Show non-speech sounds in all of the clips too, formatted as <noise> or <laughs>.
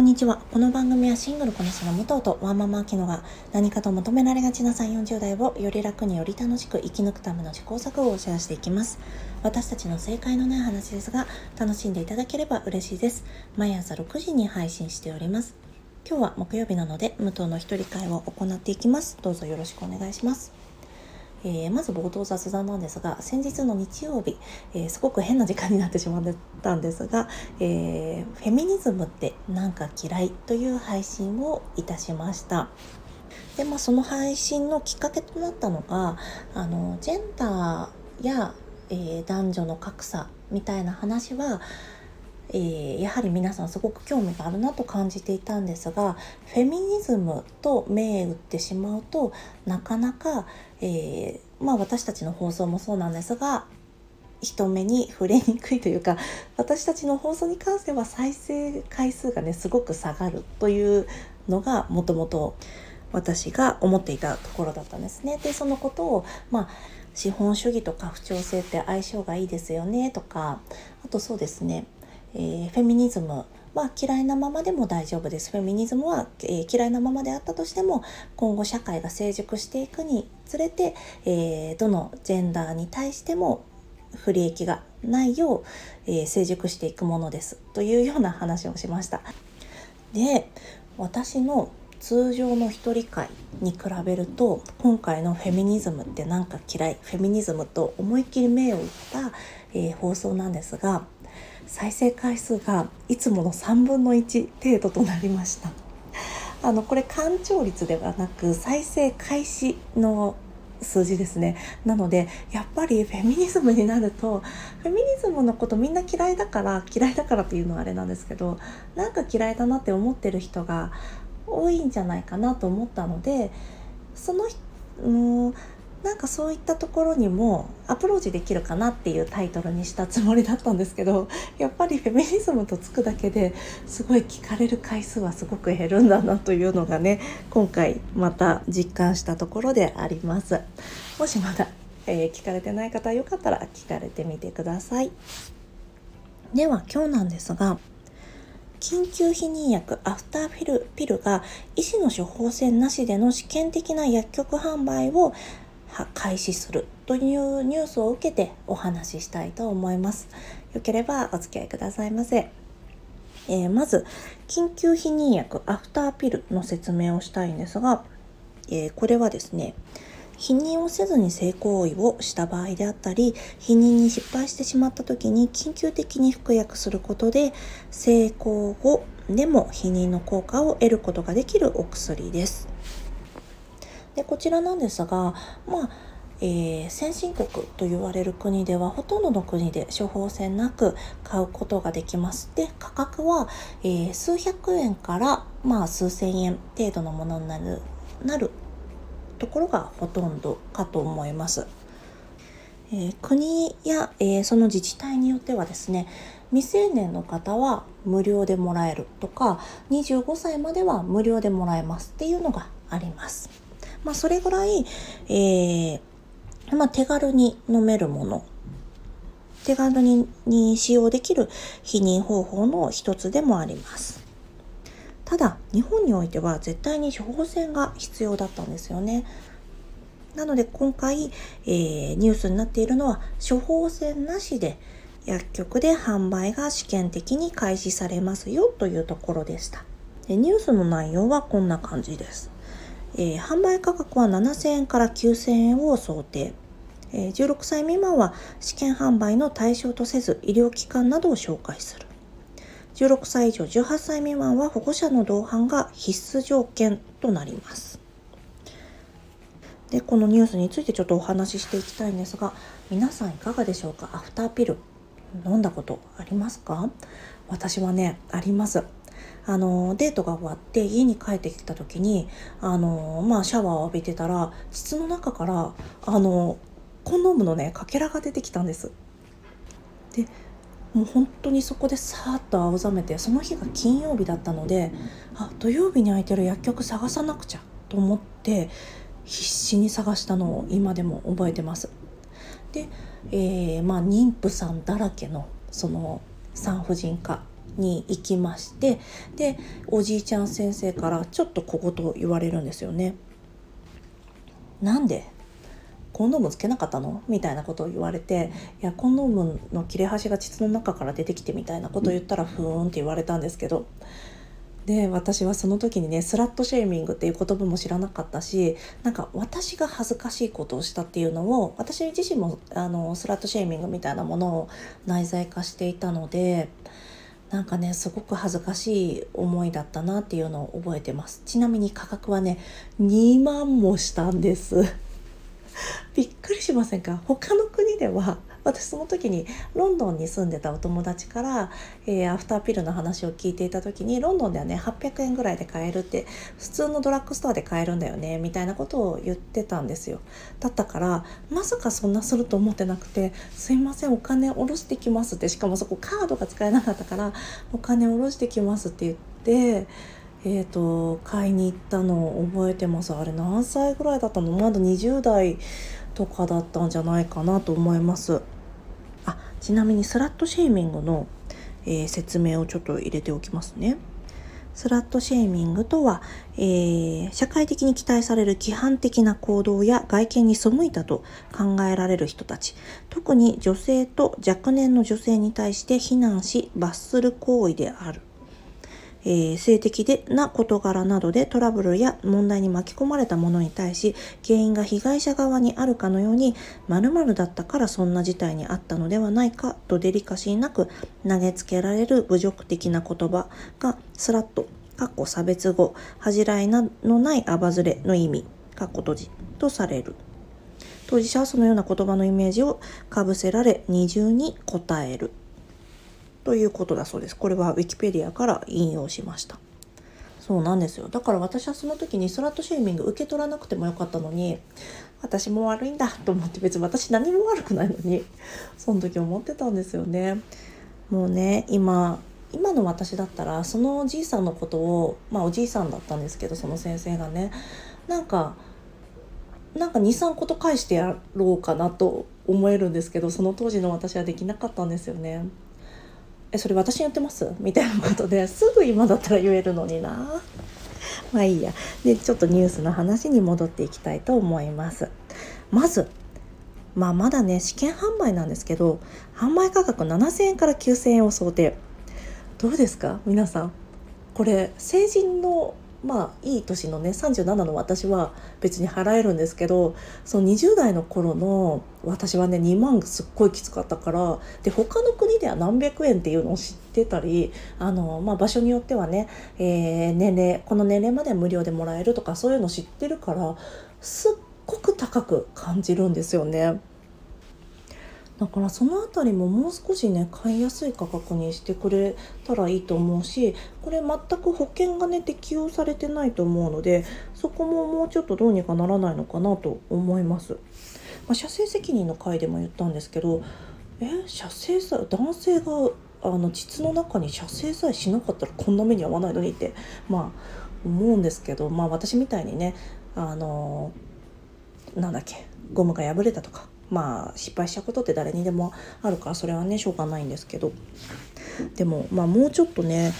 こんにちは。この番組はシングルこなしの武藤とワンママアキノが何かと求められがちな3、40代をより楽により楽しく生き抜くための試行錯誤をシェアしていきます。私たちの正解のない話ですが、楽しんでいただければ嬉しいです。毎朝6時に配信しております。今日は木曜日なので、武藤の一人会を行っていきます。どうぞよろしくお願いします。えー、まず冒頭雑談なんですが先日の日曜日、えー、すごく変な時間になってしまったんですが、えー、フェミニズムってなんか嫌いという配信をいたしました。でまあ、その配信のきっかけとなったのがあのジェンダーや、え男女の格差みたいな話はえー、やはり皆さんすごく興味があるなと感じていたんですがフェミニズムと銘打ってしまうとなかなか、えー、まあ、私たちの放送もそうなんですが人目に触れにくいというか <laughs> 私たちの放送に関しては再生回数がねすごく下がるというのがもともと私が思っていたところだったんですね。でそのことをまあ資本主義とか不調性って相性がいいですよねとかあとそうですねえー、フェミニズムは嫌いなままでも大丈夫です。フェミニズムは、えー、嫌いなままであったとしても今後社会が成熟していくにつれて、えー、どのジェンダーに対しても不利益がないよう、え成熟していくものですというような話をしました。で私の通常の一人会に比べると今回のフェミニズムってなんか嫌いフェミニズムと思いっきり目を打った、えー、放送なんですが再生回数がいつもの3分の1程度となりました。<laughs> あのこれ干潮率ではなく再生開始の数字ですね。なのでやっぱりフェミニズムになるとフェミニズムのことみんな嫌いだから嫌いだからっていうのはあれなんですけどなんか嫌いだなって思ってる人が多いんじゃないかなと思ったのでそのうんなんかそういったところにもアプローチできるかなっていうタイトルにしたつもりだったんですけど <laughs> やっぱりフェミニズムとつくだけですごい聞かれる回数はすごく減るんだなというのがね今回また実感したところであります。もしまだ、えー、聞かれてない方よかったら聞かれてみてください。では今日なんですが緊急避妊薬アフターフィルピルが医師の処方箋なしでの試験的な薬局販売を開始するというニュースを受けてお話ししたいと思います。よければお付き合いくださいませ。えー、まず、緊急避妊薬アフターピルの説明をしたいんですが、えー、これはですね、避妊をせずに性行為をした場合であったり、避妊に失敗してしまった時に緊急的に服薬することで、性交後でも避妊の効果を得ることができるお薬です。でこちらなんですがまあえー、先進国と言われる国ではほとんどの国で処方箋なく買うことができます。で価格は、えー、数百円から、まあ、数千円程度のものになるなるところがほとんどかと思います。えー、国や、えその自治体によってはですね未成年の方は無料でもらえるとか25歳までは無料でもらえますっていうのがあります。まあ、それぐらい、えー、まあ、手軽に飲めるもの、手軽に使用できる避妊方法の一つでもあります。ただ、日本においては絶対に処方箋が必要だったんですよね。なので今回、えー、ニュースになっているのは処方箋なしで薬局で販売が試験的に開始されますよというところでした。ニュースの内容はこんな感じです。えー、販売価格は7000円から9000円を想定。えー、16歳未満は試験販売の対象とせず医療機関などを紹介する。16歳以上18歳未満は保護者の同伴が必須条件となります。で、このニュースについてちょっとお話ししていきたいんですが、皆さんいかがでしょうか？アフターピル飲んだことありますか？私はね、あります。あのデートが終わって家に帰ってきた時にあの、まあ、シャワーを浴びてたら膣の中からあのコンドームのねかけらが出てきたんです。でもう本当にそこでさーっと青ざめてその日が金曜日だったのであ土曜日に空いてる薬局探さなくちゃと思って必死に探したのを今でも覚えてます。で、えー、まあ妊婦さんだらけのその産婦人科に行きましてでおじいちゃん先生からちょっと小言を言われるんですよね。なんで？コンドームつけなかったの？みたいなことを言われていやコンドームの切れ端が膣の中から出てきてみたいなことを言ったらふーんって言われたんですけどで私はその時にねスラットシェーミングっていう言葉も知らなかったしなんか私が恥ずかしいことをしたっていうのを私自身もあのスラットシェーミングみたいなものを内在化していたのでなんかねすごく恥ずかしい思いだったなっていうのを覚えてます。ちなみに価格はね2万もしたんです。びっくりしませんか？他の国では私その時にロンドンに住んでたお友達から、えー、アフターピルの話を聞いていた時にロンドンではね800円ぐらいで買えるって普通のドラッグストアで買えるんだよねみたいなことを言ってたんですよ。だったからまさかそんなすると思ってなくて「すいませんお金下ろしてきます」ってしかもそこカードが使えなかったから「お金下ろしてきます」って言ってえーと、買いに行ったのを覚えてます。あれ何歳ぐらいだったの？まだ20代とかだったんじゃないかなと思います。ちなみにスラットシェーミングの、えー、説明をちょっと入れておきますね。スラットシェーミングとは、えー、社会的に期待される規範的な行動や外見に背いたと考えられる人たち。特に女性と若年の女性に対して非難し罰する行為である。えー、性的でな事柄などでトラブルや問題に巻き込まれた者に対し原因が被害者側にあるかのように〇〇だったからそんな事態にあったのではないかとデリカシーなく投げつけられる侮辱的な言葉がスラッとかっこ差別語恥じらいのないアバズレの意味かっこ閉じ。とされる。当事者はそのような言葉のイメージをかぶせられ二重に答える。ということだそうです。これは Wikipedia から引用しました。そうなんですよ。だから私はその時にスラットシェーミング受け取らなくてもよかったのに、私も悪いんだと思って別に私何も悪くないのに、その時思ってたんですよね。もうね、今、今の私だったらそのおじいさんのことをまあおじいさんだったんですけどその先生がねなんかなんか23個と返してやろうかなと思えるんですけどその当時の私はできなかったんですよね。えそれ私に言ってます？みたいなことですぐ今だったら言えるのにな。まあいいや。でちょっとニュースの話に戻っていきたいと思います。まずまあまだね試験販売なんですけど販売価格7000円から9000円を想定。どうですか？皆さん。これ成人のまあいい年のね37の私は別に払えるんですけどその20代の頃の私はね2万すっごいきつかったからで他の国では何百円っていうのを知ってたりあの、まあ、場所によってはね、えー、年齢この年齢までは無料でもらえるとかそういうの知ってるからすっごく高く感じるんですよね。だからその辺りももう少しね買いやすい価格にしてくれたらいいと思うしこれ全く保険がね適用されてないと思うのでそこももうちょっとどうにかならないのかなと思います。まあ、射精責任の回でも言ったんですけどえ射精さ男性があの膣の中に射精さえしなかったらこんな目に遭わないのにってまあ思うんですけどまあ私みたいにねあのなんだっけゴムが破れたとかまあ失敗したことって誰にでもあるからそれはねしょうがないんですけどでもまあもうちょっとね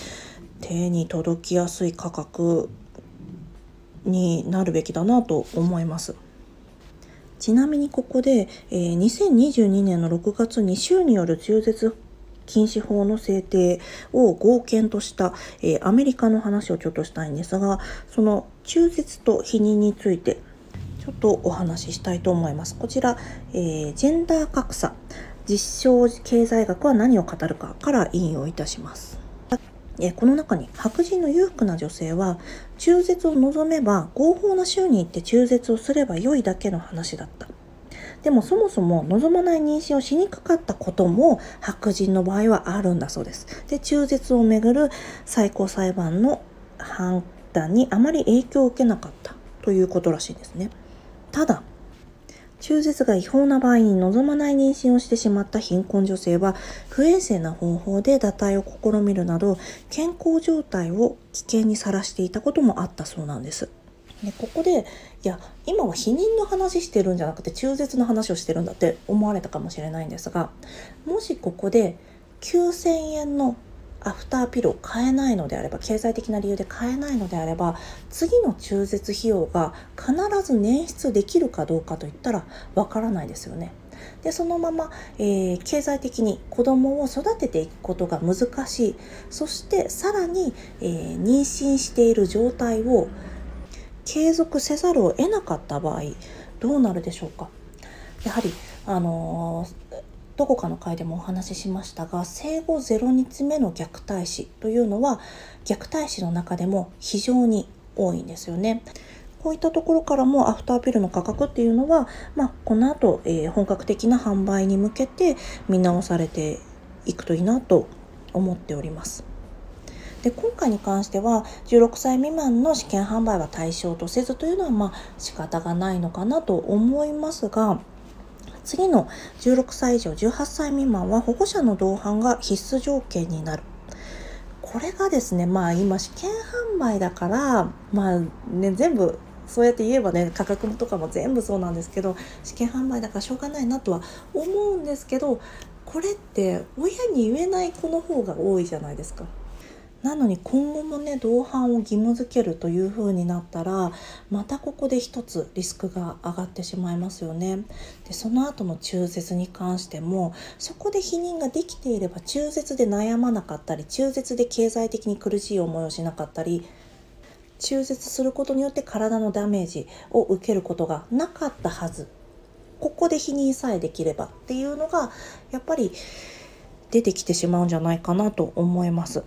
手に届きやすい価格になるべきだなと思います。ちなみにここで、えー、2022年の6月に州による中絶禁止法の制定を合憲とした、えー、アメリカの話をちょっとしたいんですがその中絶と否認についてょっとお話ししたいと思います。こちら、えー、ジェンダー格差、実証経済学は何を語るかから引用いたします。えこの中に白人の裕福な女性は中絶を望めば合法な州に行って中絶をすれば良いだけの話だった。でもそもそも望まない妊娠をしにくかったことも白人の場合はあるんだそうです。で、中絶をめぐる最高裁判の判断にあまり影響を受けなかったということらしいですね。ただ中絶が違法な場合に望まない妊娠をしてしまった貧困女性は不衛生な方法で堕胎を試みるなど健康状態を危険にさらしていたこともあったそうなんです。でここでいや今は避妊の話してるんじゃなくて中絶の話をしてるんだって思われたかもしれないんですがもしここで9,000円のアフターピルを買えないのであれば経済的な理由で買えないのであれば次の中絶費用が必ず捻出できるかどうかといったらわからないですよね。でそのまま、えー、経済的に子供を育てていくことが難しいそしてさらに、えー、妊娠している状態を継続せざるを得なかった場合どうなるでしょうかやはりあのーどこかの回でもお話ししましたが生後0日目の虐待死というのは虐待死の中でも非常に多いんですよね。こういったところからもアフターピルの価格っていうのは、まあ、この後、えー、本格的な販売に向けて見直されていくといいなと思っております。で今回に関しては16歳未満の試験販売は対象とせずというのはまあ仕方がないのかなと思いますが次の16歳以上18歳未満は保護者の同伴が必須条件になる。これがですね、まあ今試験販売だから、まあね、全部そうやって言えばね価格とかも全部そうなんですけど試験販売だからしょうがないなとは思うんですけどこれって親に言えない子の方が多いじゃないですか。なのに今後もね同伴を義務付けるという風になったらまたここで一つリスクが上がってしまいますよね。でその後の中絶に関してもそこで避妊ができていれば中絶で悩まなかったり中絶で経済的に苦しい思いをしなかったり中絶することによって体のダメージを受けることがなかったはずここで否認さえできればっていうのがやっぱり出てきてしまうんじゃないかなと思います。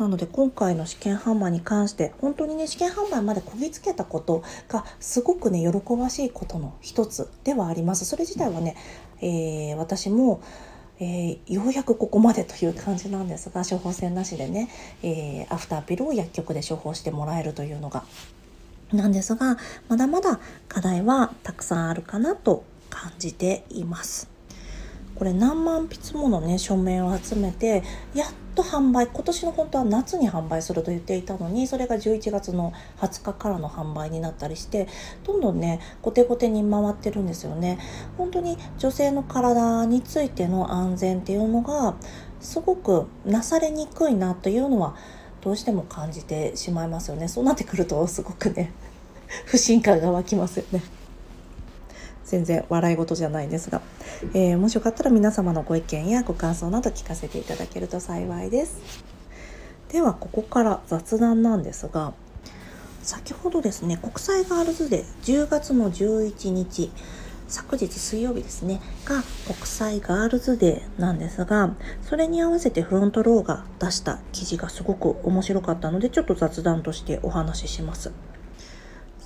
なので今回の試験販売に関して本当にね試験販売までこぎつけたことがすごくね喜ばしいことの一つではあります。それ自体はね、えー、私もえー、ようやくここまでという感じなんですが処方箋なしでね、えー、アフターピルを薬局で処方してもらえるというのがなんですがまだまだ課題はたくさんあるかなと感じています。これ何万筆ものね署名を集めてやっと販売今年の本当は夏に販売すると言っていたのにそれが11月の20日からの販売になったりしてどんどんね後手後手に回ってるんですよね。本当に女性の体についての安全っていうのがすごくなされにくいなというのはどうしても感じてしまいますよね。そうなってくるとすごくね不信感が湧きますよね。全然笑い事じゃないですが、えー、もしよかったら皆様のご意見やご感想など聞かせていただけると幸いです。ではここから雑談なんですが先ほどですね国際ガールズデー10月の11日昨日水曜日ですねが国際ガールズデーなんですがそれに合わせてフロントローが出した記事がすごく面白かったのでちょっと雑談としてお話しします。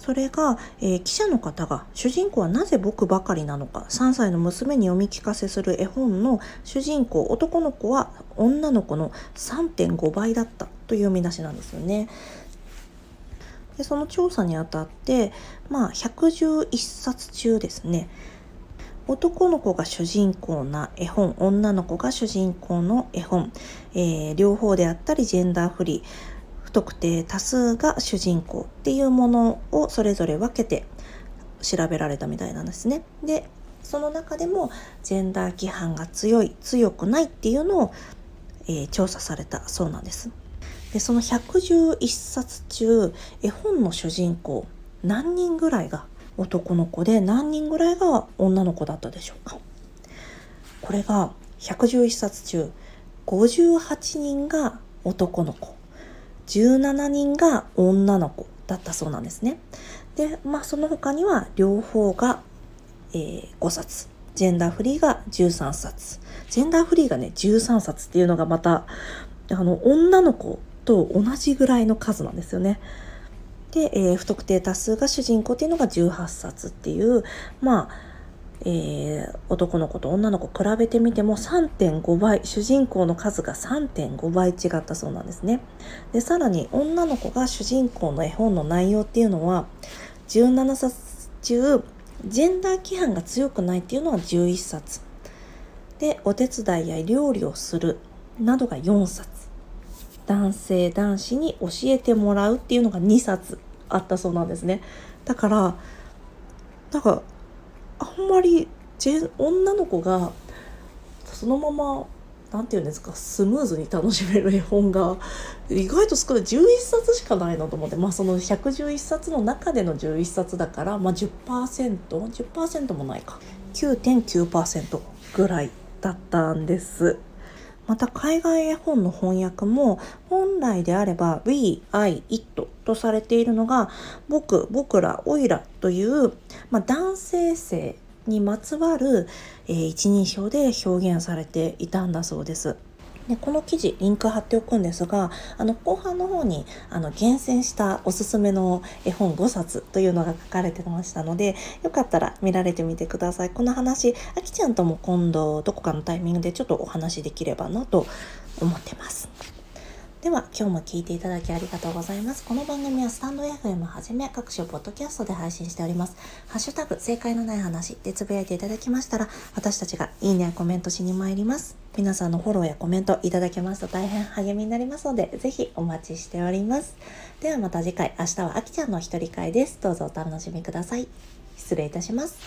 それが、えー、記者の方が主人公はなぜ僕ばかりなのか3歳の娘に読み聞かせする絵本の主人公男の子は女の子の3.5倍だったという見出しなんですよね。でその調査にあたってまあ111冊中ですね男の子が主人公な絵本女の子が主人公の絵本、えー、両方であったりジェンダーフリー特定多数が主人公っていうものをそれぞれ分けて調べられたみたいなんですね。でその中でもジェンダー規範が強い強くないっていうのを、えー、調査されたそうなんです。でその111冊中絵本の主人公何人ぐらいが男の子で何人ぐらいが女の子だったでしょうかこれが111冊中58人が男の子17人が女の子だったそうなんですね。で、まあその他には両方が、えー、5冊。ジェンダーフリーが13冊。ジェンダーフリーがね、13冊っていうのがまた、あの、女の子と同じぐらいの数なんですよね。で、えー、不特定多数が主人公っていうのが18冊っていう、まあ、えー、男の子と女の子比べてみても3.5倍主人公の数が3.5倍違ったそうなんですね。でさらに女の子が主人公の絵本の内容っていうのは17冊中ジェンダー規範が強くないっていうのは11冊。でお手伝いや料理をするなどが4冊。男性男子に教えてもらうっていうのが2冊あったそうなんですね。だからなんかあんまり女の子がそのまま何て言うんですかスムーズに楽しめる絵本が意外と少ない。11冊しかないなと思って。まあその111冊の中での11冊だからまあ 10%10% 10%もないか。9.9%ぐらいだったんです。また海外絵本の翻訳も本来であれば We, I, It とされているのが僕、僕ら、おいらという、まあ、男性性にまつわる、えー、一人称で表現されていたんだそうです。でこの記事リンク貼っておくんですがあの後半の方にあの厳選したおすすめの絵本5冊というのが書かれてましたのでよかったら見られてみてください。この話あきちゃんとも今度どこかのタイミングでちょっとお話できればなと思ってます。では今日も聞いていただきありがとうございます。この番組はスタンド FM はじめ各種ポッドキャストで配信しております。ハッシュタグ正解のない話でつぶやいていただきましたら私たちがいいねやコメントしに参ります。皆さんのフォローやコメントいただけますと大変励みになりますのでぜひお待ちしております。ではまた次回明日はあきちゃんの一人会です。どうぞお楽しみください。失礼いたします。